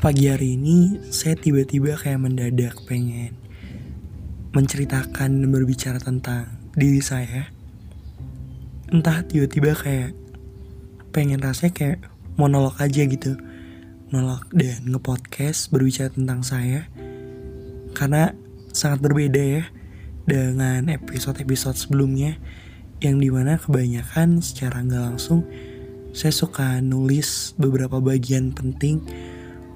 pagi hari ini saya tiba-tiba kayak mendadak pengen menceritakan dan berbicara tentang diri saya. Entah tiba-tiba kayak pengen rasanya kayak monolog aja gitu. Monolog dan ngepodcast berbicara tentang saya. Karena sangat berbeda ya dengan episode-episode sebelumnya yang di mana kebanyakan secara nggak langsung saya suka nulis beberapa bagian penting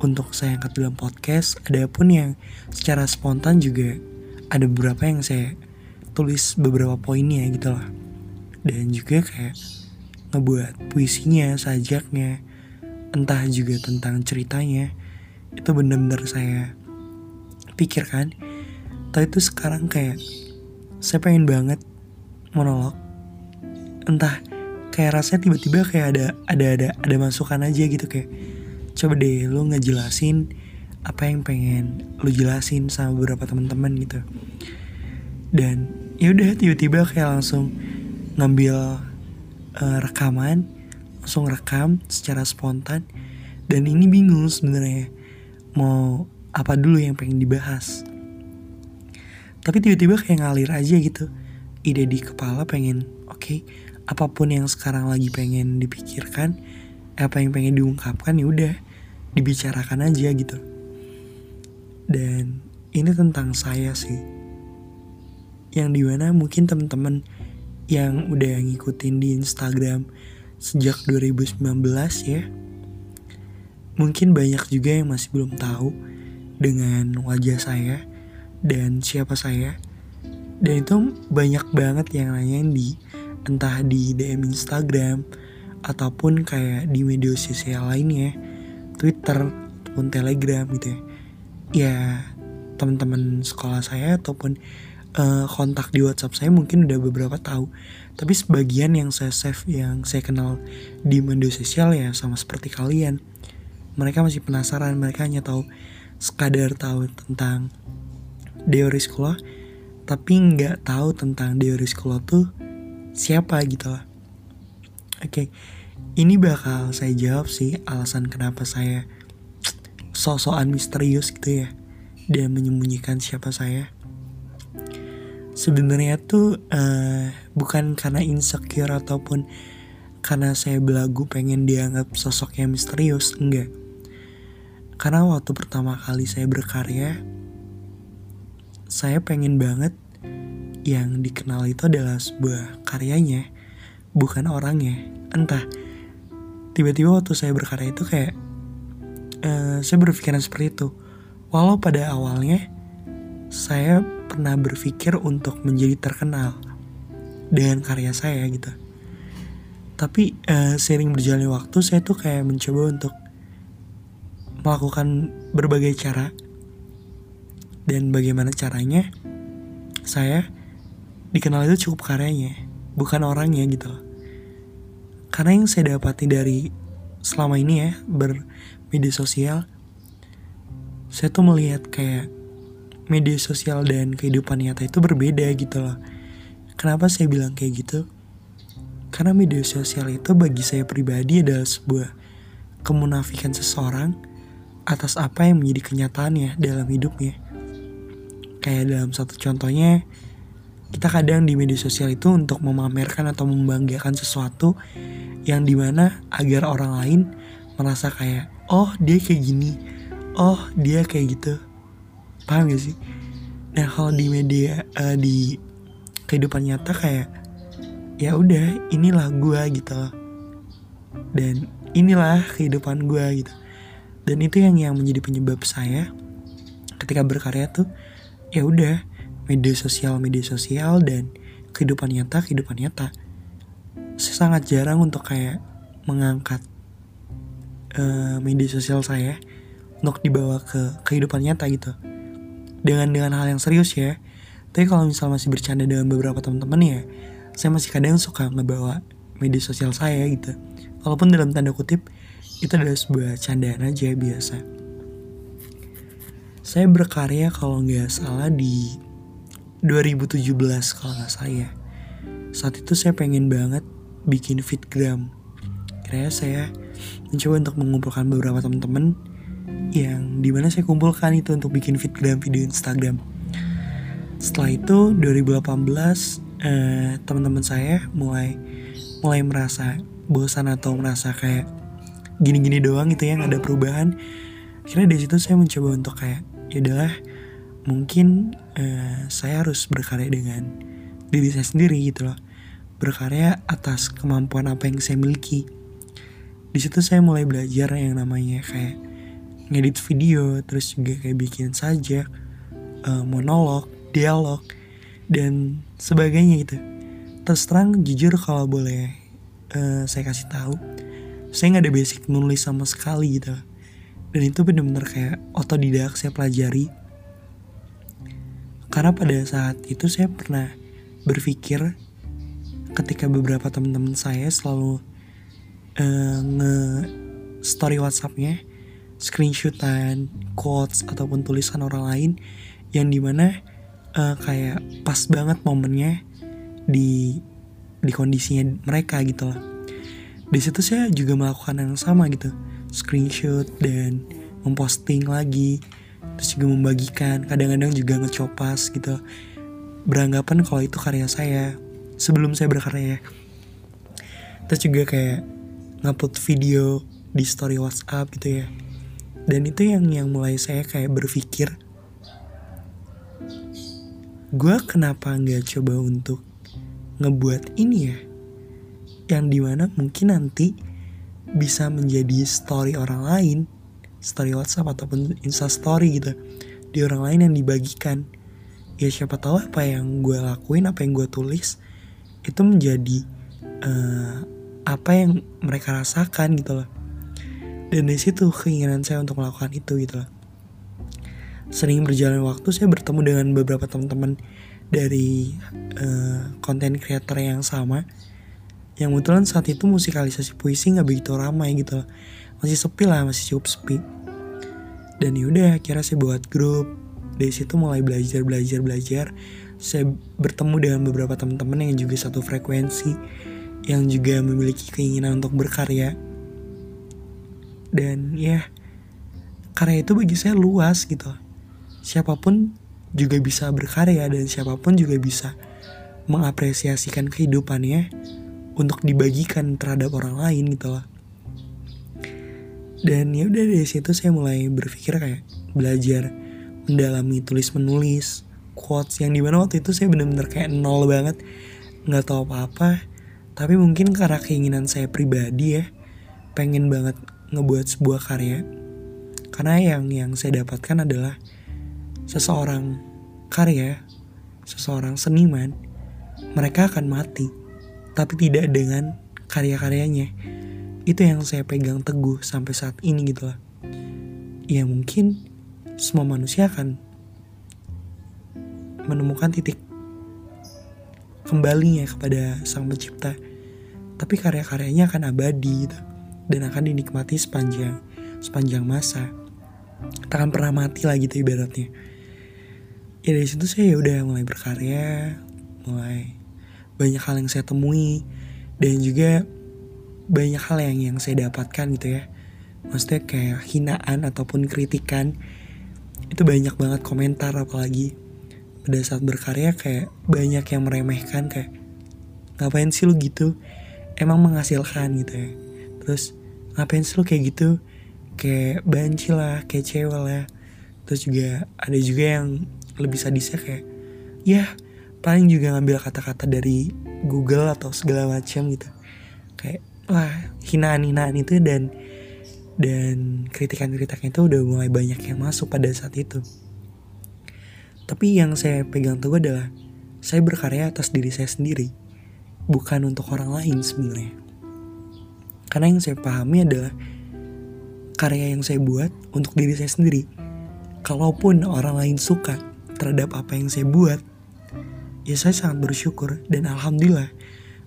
untuk saya angkat dalam podcast. Adapun yang secara spontan juga ada beberapa yang saya tulis beberapa poinnya gitu loh. Dan juga kayak ngebuat puisinya, sajaknya, entah juga tentang ceritanya. Itu bener-bener saya pikirkan. Tapi itu sekarang kayak saya pengen banget monolog. Entah kayak rasanya tiba-tiba kayak ada ada ada ada masukan aja gitu kayak coba deh lu ngejelasin apa yang pengen lu jelasin sama beberapa teman-teman gitu. Dan ya udah tiba-tiba kayak langsung ngambil uh, rekaman langsung rekam secara spontan. Dan ini bingung sebenarnya mau apa dulu yang pengen dibahas. Tapi tiba-tiba kayak ngalir aja gitu ide di kepala pengen oke okay, apa pun yang sekarang lagi pengen dipikirkan apa yang pengen diungkapkan ya udah dibicarakan aja gitu. Dan ini tentang saya sih. Yang di mana mungkin teman-teman yang udah ngikutin di Instagram sejak 2019 ya mungkin banyak juga yang masih belum tahu dengan wajah saya dan siapa saya. Dan itu banyak banget yang nanyain di entah di DM Instagram ataupun kayak di media sosial lainnya Twitter ataupun Telegram gitu ya. Ya teman-teman sekolah saya ataupun uh, kontak di WhatsApp saya mungkin udah beberapa tahu. Tapi sebagian yang saya save yang saya kenal di media sosial ya sama seperti kalian mereka masih penasaran. Mereka hanya tahu sekadar tahu tentang Deoris tapi nggak tahu tentang Deoris tuh siapa gitu lah. Oke okay. Ini bakal saya jawab sih alasan kenapa saya sosokan misterius gitu ya dan menyembunyikan siapa saya sebenarnya tuh uh, bukan karena insecure ataupun karena saya belagu pengen dianggap sosok yang misterius enggak karena waktu pertama kali saya berkarya saya pengen banget yang dikenal itu adalah sebuah karyanya, bukan orangnya. Entah, tiba-tiba waktu saya berkarya itu kayak, uh, saya berpikiran seperti itu. Walau pada awalnya, saya pernah berpikir untuk menjadi terkenal dengan karya saya gitu. Tapi uh, sering berjalannya waktu, saya tuh kayak mencoba untuk melakukan berbagai cara. Dan bagaimana caranya, saya dikenal itu cukup karyanya bukan orangnya gitu karena yang saya dapati dari selama ini ya bermedia sosial saya tuh melihat kayak media sosial dan kehidupan nyata itu berbeda gitu loh kenapa saya bilang kayak gitu karena media sosial itu bagi saya pribadi adalah sebuah kemunafikan seseorang atas apa yang menjadi kenyataannya dalam hidupnya. Kayak dalam satu contohnya, kita kadang di media sosial itu untuk memamerkan atau membanggakan sesuatu yang di mana agar orang lain merasa kayak oh dia kayak gini. Oh dia kayak gitu. Paham gak sih? Nah kalau di media uh, di kehidupan nyata kayak ya udah inilah gue gitu dan inilah kehidupan gue gitu. Dan itu yang yang menjadi penyebab saya ketika berkarya tuh ya udah media sosial media sosial dan kehidupan nyata kehidupan nyata. Saya sangat jarang untuk kayak mengangkat uh, media sosial saya untuk dibawa ke kehidupan nyata gitu. Dengan dengan hal yang serius ya. Tapi kalau misal masih bercanda dengan beberapa teman-teman ya saya masih kadang suka ngebawa media sosial saya gitu. Walaupun dalam tanda kutip itu adalah sebuah candaan aja biasa. Saya berkarya kalau nggak salah di 2017 kalau nggak saya saat itu saya pengen banget bikin fitgram kira saya mencoba untuk mengumpulkan beberapa teman-teman yang di mana saya kumpulkan itu untuk bikin feedgram video Instagram. Setelah itu 2018 eh, teman-teman saya mulai mulai merasa bosan atau merasa kayak gini-gini doang gitu yang ada perubahan. Akhirnya dari situ saya mencoba untuk kayak ya udahlah mungkin eh, saya harus berkarya dengan diri saya sendiri gitu loh. Berkarya atas kemampuan apa yang saya miliki. Di situ saya mulai belajar yang namanya kayak ngedit video terus juga kayak bikin sajak uh, monolog dialog dan sebagainya gitu terus terang jujur kalau boleh uh, saya kasih tahu saya nggak ada basic nulis sama sekali gitu dan itu bener-bener kayak otodidak saya pelajari karena pada saat itu saya pernah berpikir ketika beberapa teman-teman saya selalu uh, nge story WhatsAppnya screenshotan, quotes ataupun tulisan orang lain yang di mana uh, kayak pas banget momennya di di kondisinya mereka gitu loh. Di situ saya juga melakukan yang sama gitu, screenshot dan memposting lagi, terus juga membagikan, kadang-kadang juga ngecopas gitu, beranggapan kalau itu karya saya sebelum saya berkarya. Terus juga kayak ngupload video di story WhatsApp gitu ya. Dan itu yang yang mulai saya kayak berpikir gue kenapa nggak coba untuk ngebuat ini ya? Yang di mana mungkin nanti bisa menjadi story orang lain story WhatsApp ataupun Insta Story gitu. Di orang lain yang dibagikan. Ya siapa tahu apa yang gue lakuin apa yang gue tulis itu menjadi uh, apa yang mereka rasakan gitu loh. Dan dari situ keinginan saya untuk melakukan itu gitu loh. Sering berjalan waktu saya bertemu dengan beberapa teman-teman dari konten uh, creator yang sama. Yang kebetulan saat itu musikalisasi puisi nggak begitu ramai gitu loh masih sepi lah masih cukup sepi. Dan yaudah akhirnya saya buat grup. Dari situ mulai belajar belajar belajar. Saya bertemu dengan beberapa teman-teman yang juga satu frekuensi yang juga memiliki keinginan untuk berkarya. Dan ya karya itu bagi saya luas gitu. Siapa pun juga bisa berkarya dan siapa pun juga bisa mengapresiasikan kehidupannya untuk dibagikan terhadap orang lain gitu loh dan ya udah dari situ saya mulai berpikir kayak belajar mendalami tulis menulis quotes yang di mana waktu itu saya bener-bener kayak nol banget nggak tahu apa-apa. Tapi mungkin karena keinginan saya pribadi ya pengen banget ngebuat sebuah karya. Karena yang yang saya dapatkan adalah seseorang karya seseorang seniman mereka akan mati tapi tidak dengan karya-karyanya itu yang saya pegang teguh sampai saat ini gitu lah. Ya mungkin semua manusia akan menemukan titik kembalinya kepada sang pencipta. Tapi karya-karyanya akan abadi gitu dan akan dinikmati sepanjang sepanjang masa. Tak akan pernah mati lah gitu ibaratnya. Ya dari situ saya ya udah mulai berkarya mulai banyak hal yang saya temui dan juga banyak hal yang yang saya dapatkan gitu ya. Maksudnya kayak hinaan ataupun kritikan itu banyak banget komentar apalagi pada saat berkarya kayak banyak yang meremehkan kayak ngapain sih lu gitu? Emang menghasilkan gitu ya. Terus ngapain sih lo kayak gitu? Kayak banci lah kayak cewek lah. Terus juga ada juga yang lebih sadisnya kayak ya paling juga ngambil kata-kata dari Google atau segala macam gitu wah hinaan-hinaan itu dan dan kritikan-kritikan itu udah mulai banyak yang masuk pada saat itu tapi yang saya pegang teguh adalah saya berkarya atas diri saya sendiri bukan untuk orang lain sebenarnya karena yang saya pahami adalah karya yang saya buat untuk diri saya sendiri. Kalaupun orang lain suka terhadap apa yang saya buat, ya saya sangat bersyukur dan alhamdulillah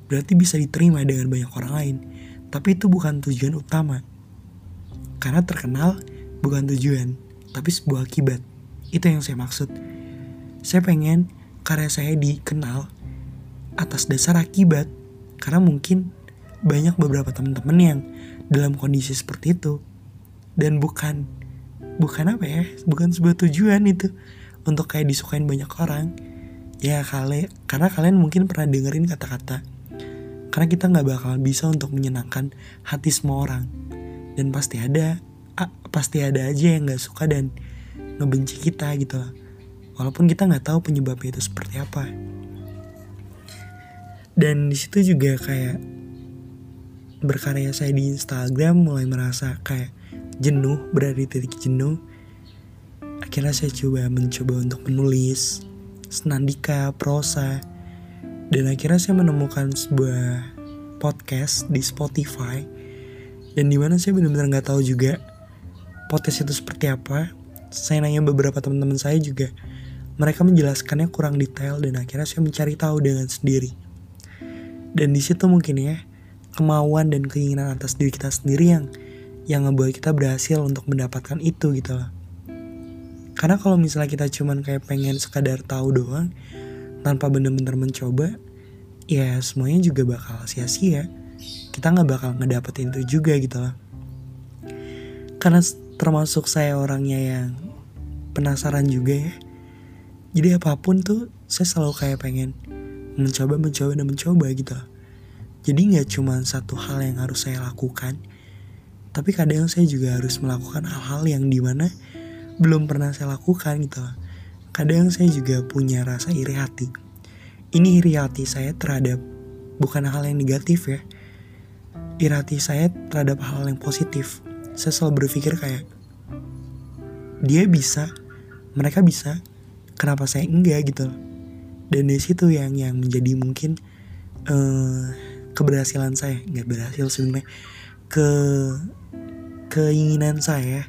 berarti bisa diterima dengan banyak orang lain. Tapi itu bukan tujuan utama. Karena terkenal bukan tujuan, tapi sebuah akibat. Itu yang saya maksud. Saya pengen karya saya dikenal atas dasar akibat. Karena mungkin banyak beberapa teman-teman yang dalam kondisi seperti itu dan bukan bukan apa ya bukan sebuah tujuan itu untuk kayak disukain banyak orang ya kali karena kalian mungkin pernah dengerin kata-kata karena kita nggak bakal bisa untuk menyenangkan hati semua orang. Dan pasti ada pasti ada aja yang nggak suka dan ngebenci kita gitu loh walaupun kita nggak tahu penyebabnya itu seperti apa. Dan di situ juga kayak berkarya saya di Instagram mulai merasa kayak jenuh berada di titik jenuh. Akhirnya saya coba mencoba untuk menulis senandika prosa dan akhirnya saya menemukan sebuah podcast di Spotify. Dan di mana saya benar-benar nggak tahu juga podcast itu seperti apa. Saya nanya beberapa teman-teman saya juga. Mereka menjelaskannya kurang detail dan akhirnya saya mencari tahu dengan sendiri. Dan di situ mungkin ya kemauan dan keinginan atas diri kita sendiri yang yang ngebuat kita berhasil untuk mendapatkan itu gitu loh. Karena kalau misalnya kita cuman kayak pengen sekadar tahu doang tanpa bener-bener mencoba, ya semuanya juga bakal sia-sia. Kita nggak bakal ngedapetin itu juga gitu loh. Karena termasuk saya orangnya yang penasaran juga ya. Jadi apa pun tuh saya selalu kayak pengen mencoba mencoba dan mencoba gitu loh jadi nggak cuma satu hal yang harus saya lakukan tapi kadang saya juga harus melakukan hal-hal yang di mana belum pernah saya lakukan gitu loh kadang saya juga punya rasa iri hati. Ini iri hati saya terhadap bukan hal yang negatif ya. Iri hati saya terhadap hal yang positif. Saya selalu berpikir kayak dia bisa mereka bisa kenapa saya enggak gitu? Dan dari situ yang yang menjadi mungkin uh, keberhasilan saya. Nggak berhasil sebenarnya. Ke keinginan saya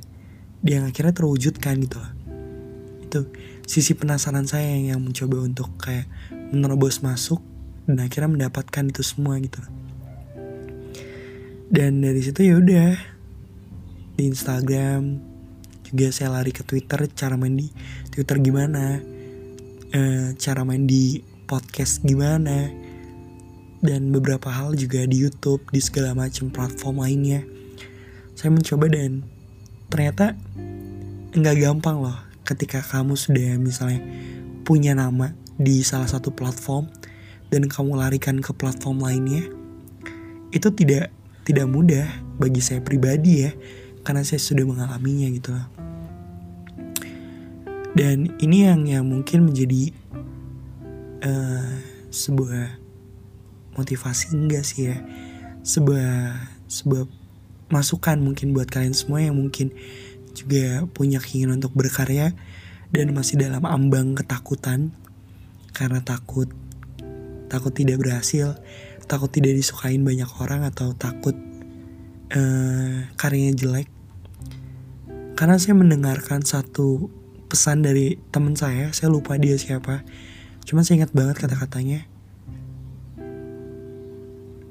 yang akhirnya terwujudkan gitu itu sisi penasaran saya yang, mencoba untuk kayak menerobos masuk dan akhirnya mendapatkan itu semua gitu dan dari situ ya udah di Instagram juga saya lari ke Twitter cara main di Twitter gimana uh, cara main di podcast gimana dan beberapa hal juga di YouTube di segala macam platform lainnya. Saya mencoba dan ternyata nggak gampang loh ketika kamu sudah misalnya punya nama di salah satu platform dan kamu larikan ke platform lainnya itu tidak tidak mudah bagi saya pribadi ya karena saya sudah mengalaminya gitu loh. Dan ini yang yang mungkin menjadi uh, sebuah motivasi enggak sih ya sebuah sebuah masukan mungkin buat kalian semua yang mungkin juga punya keinginan untuk berkarya dan masih dalam ambang ketakutan. Karena takut takut tidak berhasil takut tidak disukain banyak orang atau takut uh, karyanya jelek. Karena saya mendengarkan satu pesan dari teman saya saya lupa dia siapa cuman saya ingat banget kata-katanya.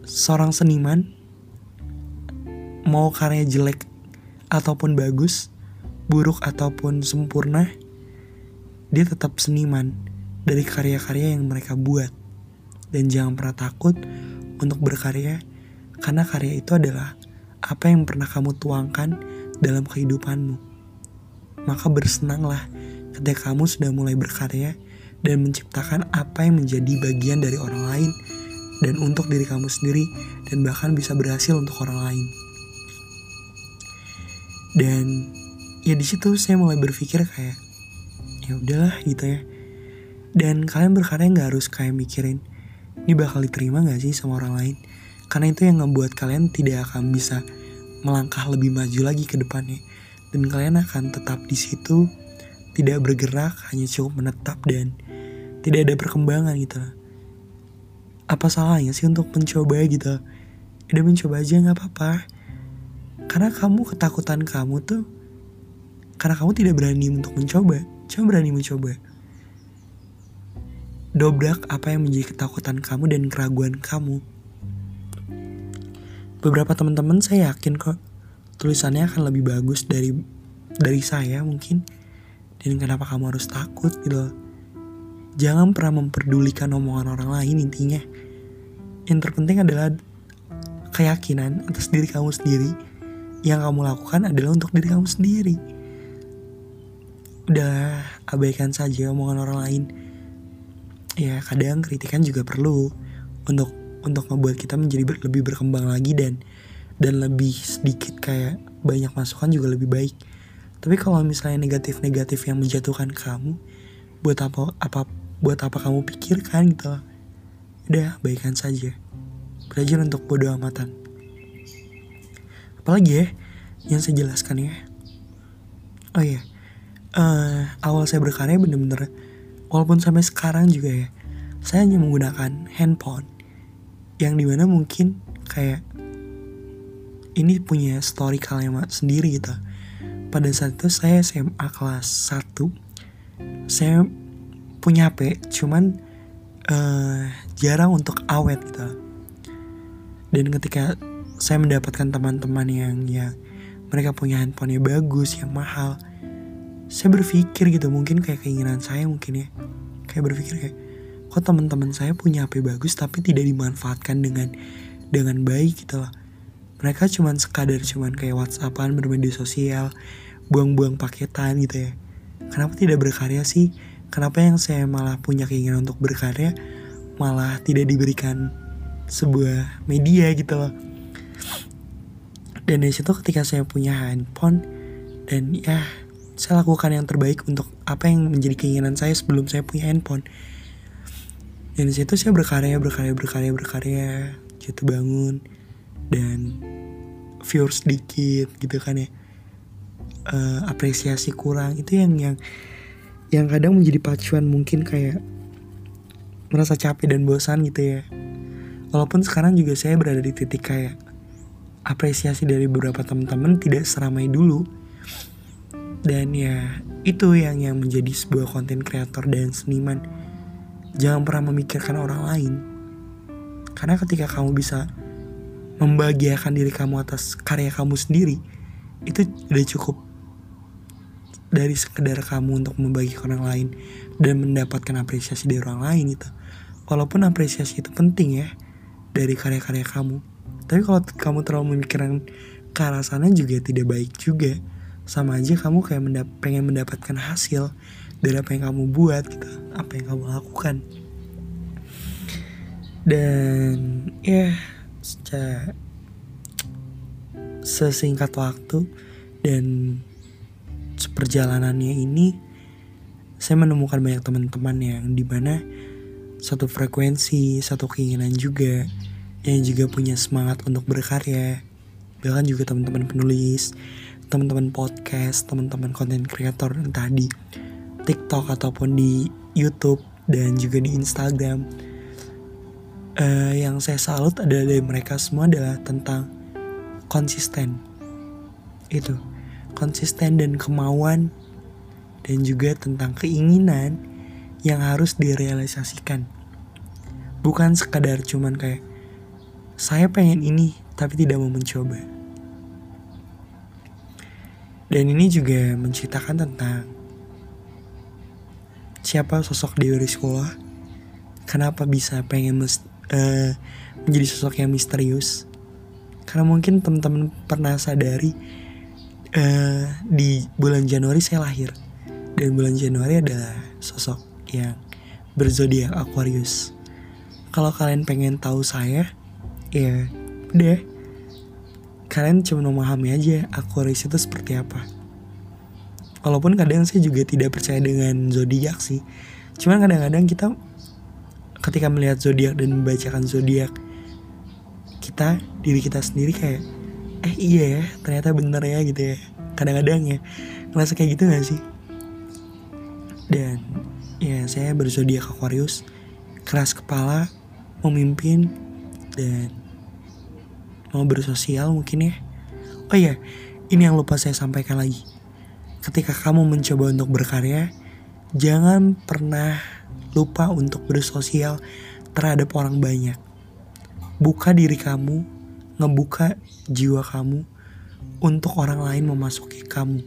Seorang seniman mau karya jelek ataupun bagus buruk ataupun sempurna dia tetap seniman dari karya-karya yang mereka buat dan jangan pernah takut untuk berkarya karena karya itu adalah apa yang pernah kamu tuangkan dalam kehidupanmu maka bersenanglah ketika kamu sudah mulai berkarya dan menciptakan apa yang menjadi bagian dari orang lain dan untuk diri kamu sendiri dan bahkan bisa berhasil untuk orang lain. Dan ya di situ saya mulai berpikir kayak ya udahlah gitu ya. Dan kalian berkarya nggak harus kayak mikirin ini bakal diterima nggak sih sama orang lain. Karena itu yang ngebuat kalian tidak akan bisa melangkah lebih maju lagi ke depannya dan kalian akan tetap di situ tidak bergerak hanya cukup menetap dan tidak ada perkembangan gitu apa salahnya sih untuk mencoba gitu udah mencoba aja nggak apa-apa karena kamu ketakutan kamu tuh karena kamu tidak berani untuk mencoba. Coba berani mencoba. Dobrak apa yang menjadi ketakutan kamu dan keraguan kamu. Beberapa teman-teman saya yakin kok tulisannya akan lebih bagus dari dari saya mungkin. Dan kenapa kamu harus takut gitu jangan pernah memperdulikan omongan orang lain intinya. Yang terpenting adalah keyakinan atas diri kamu sendiri. Yang kamu lakukan adalah untuk diri kamu sendiri udah abaikan saja omongan orang lain. Ya kadang kritikan juga perlu untuk untuk membuat kita menjadi ber, lebih berkembang lagi dan dan lebih sedikit kayak banyak masukan juga lebih baik. Tapi kalau misalnya negatif-negatif yang menjatuhkan kamu buat apa apa buat apa kamu pikirkan gitu udah baikkan saja. Belajar untuk bodoh amatan. Apalagi ya yang saya jelaskan ya. Oh iya uh, awal saya berkarya bener-bener walaupun sampai sekarang juga ya saya hanya menggunakan handphone yang di mana mungkin kayak ini punya story kalimat sendiri gitu. Pada saat itu saya SMA kelas 1 saya punya HP cuman uh, jarang untuk awet gitu. Dan ketika saya mendapatkan teman-teman yang ya mereka punya handphonenya bagus yang mahal saya berpikir gitu mungkin kayak keinginan saya mungkin ya. Kayak berpikir kayak kok teman-teman saya punya HP bagus tapi tidak dimanfaatkan dengan dengan baik gitu loh. Mereka cuman sekadar cuman kayak WhatsAppan bermedia sosial buang-buang paketan gitu ya. Kenapa tidak berkarya sih? Kenapa yang saya malah punya keinginan untuk berkarya malah tidak diberikan sebuah media gitu loh? Dan dari situ ketika saya punya handphone dan ya saya lakukan yang terbaik untuk apa yang menjadi keinginan saya sebelum saya punya handphone. Dan situ saya berkarya berkarya berkarya berkarya. Jatuh bangun dan viewers sedikit gitu kan ya. Uh, apresiasi kurang. Itu yang yang yang kadang menjadi pacuan mungkin kayak merasa capek dan bosan gitu ya. Walaupun sekarang juga saya berada di titik kayak apresiasi dari beberapa teman-teman tidak seramai dulu dan ya itu yang yang menjadi sebuah konten kreator dan seniman. Jangan pernah memikirkan orang lain. Karena ketika kamu bisa membahagiakan diri kamu atas karya kamu sendiri itu udah cukup dari sekedar kamu untuk membagi orang lain dan mendapatkan apresiasi dari orang lain itu. Walaupun apresiasi itu penting ya dari karya-karya kamu. Tapi kalau kamu terlalu memikirkan ke arah sana juga tidak baik juga sama aja kamu kayak mendap pengen mendapatkan hasil dari apa yang kamu buat gitu apa yang kamu lakukan. Dan ya secara sesingkat waktu dan seperjalanannya ini saya menemukan banyak teman-teman yang di mana satu frekuensi satu keinginan juga yang juga punya semangat untuk berkarya. Bahkan juga teman-teman penulis teman-teman podcast, teman-teman konten kreator entah di TikTok ataupun di YouTube dan juga di Instagram. Uh, yang saya salut adalah dari mereka semua adalah tentang konsisten. Itu konsisten dan kemauan dan juga tentang keinginan yang harus direalisasikan. Bukan sekadar cuman kayak saya pengen ini tapi tidak mau mencoba dan ini juga menceritakan tentang siapa sosok Dewi sekolah, kenapa bisa pengen mes, uh, menjadi sosok yang misterius. Karena mungkin teman-teman pernah sadari uh, di bulan Januari saya lahir dan bulan Januari adalah sosok yang berzodiak Aquarius. Kalau kalian pengen tahu saya, ya udah kalian cuma memahami aja Aquarius itu seperti apa. Walaupun kadang saya juga tidak percaya dengan zodiak sih. Cuman kadang-kadang kita ketika melihat zodiak dan membacakan zodiak kita diri kita sendiri kayak eh iya ya ternyata bener ya gitu ya kadang-kadang ya ngerasa kayak gitu gak sih dan ya saya berzodiak Aquarius keras kepala memimpin dan mau bersosial mungkin ya. Oh iya, ini yang lupa saya sampaikan lagi. Ketika kamu mencoba untuk berkarya, jangan pernah lupa untuk bersosial terhadap orang banyak. Buka diri kamu, ngebuka jiwa kamu untuk orang lain memasuki kamu.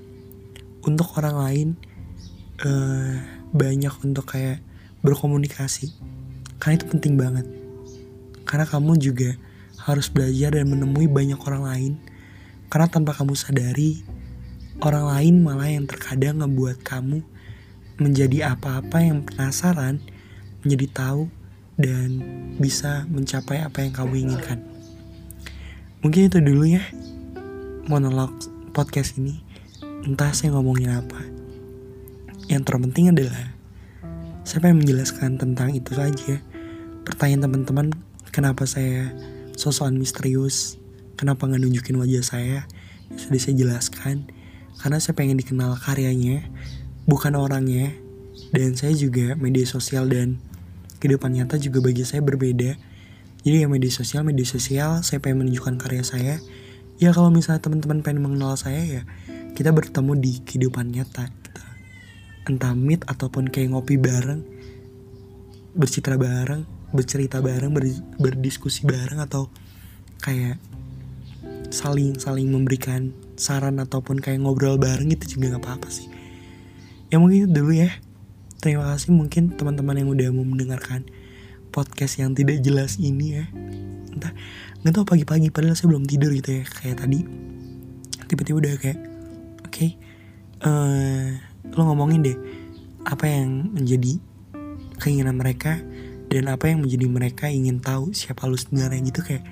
Untuk orang lain uh, banyak untuk kayak berkomunikasi. Karena itu penting banget. Karena kamu juga harus belajar dan menemui banyak orang lain karena tanpa kamu sadari orang lain malah yang terkadang ngebuat kamu menjadi apa-apa yang penasaran, menjadi tahu dan bisa mencapai apa yang kamu inginkan. Mungkin itu dulu ya monolog podcast ini. Entah saya ngomongin apa. Yang terpenting adalah saya pengen menjelaskan tentang itu saja. Pertanyaan teman-teman, kenapa saya sosokan misterius? Kenapa nggak nunjukin wajah saya? Sudah saya jelaskan. Karena saya pengen dikenal karyanya, bukan orangnya. Dan saya juga media sosial dan kehidupan nyata juga bagi saya berbeda. Jadi ya media sosial, media sosial, saya pengen menunjukkan karya saya. Ya kalau misalnya teman-teman pengen mengenal saya ya, kita bertemu di kehidupan nyata. Gitu. Entah meet ataupun kayak ngopi bareng, bercitra bareng, bercerita bareng, ber, berdiskusi bareng atau kayak saling saling memberikan saran ataupun kayak ngobrol bareng itu juga nggak apa-apa sih. Ya mungkin itu dulu ya. Terima kasih mungkin teman-teman yang udah mau mendengarkan podcast yang tidak jelas ini ya. Entah nggak tahu pagi-pagi padahal saya belum tidur gitu ya kayak tadi. Tiba-tiba udah kayak oke okay, uh, eh, lo ngomongin deh apa yang menjadi keinginan mereka dan apa yang menjadi mereka ingin tahu siapa lu sebenarnya gitu kayak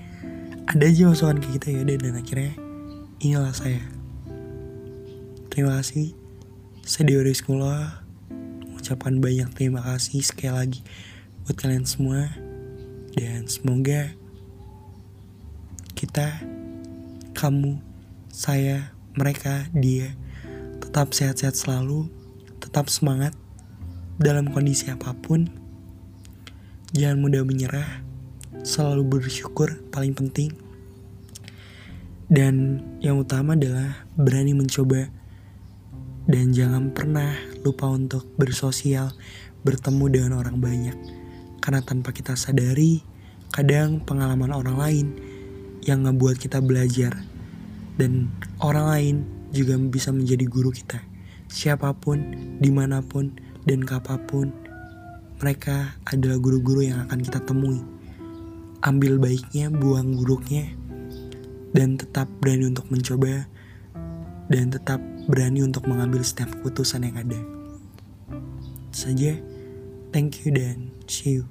ada aja masukan ke kita ya. Dan akhirnya inilah saya. Terima kasih. Saya Dewa Sekolah mengucapkan banyak terima kasih sekali lagi buat kalian semua. Dan semoga kita kamu saya mereka dia tetap sehat-sehat selalu tetap semangat dalam kondisi apa pun jangan mudah menyerah. Selalu bersyukur paling penting. Dan yang utama adalah berani mencoba. Dan jangan pernah lupa untuk bersosial bertemu dengan orang banyak. Karena tanpa kita sadari kadang pengalaman orang lain yang ngebuat kita belajar. Dan orang lain juga bisa menjadi guru kita. Siapa pun di mana pun dan kapan pun mereka adalah guru-guru yang akan kita temui ambil baiknya, buang buruknya, dan tetap berani untuk mencoba, dan tetap berani untuk mengambil setiap keputusan yang ada. Saja, thank you dan see you.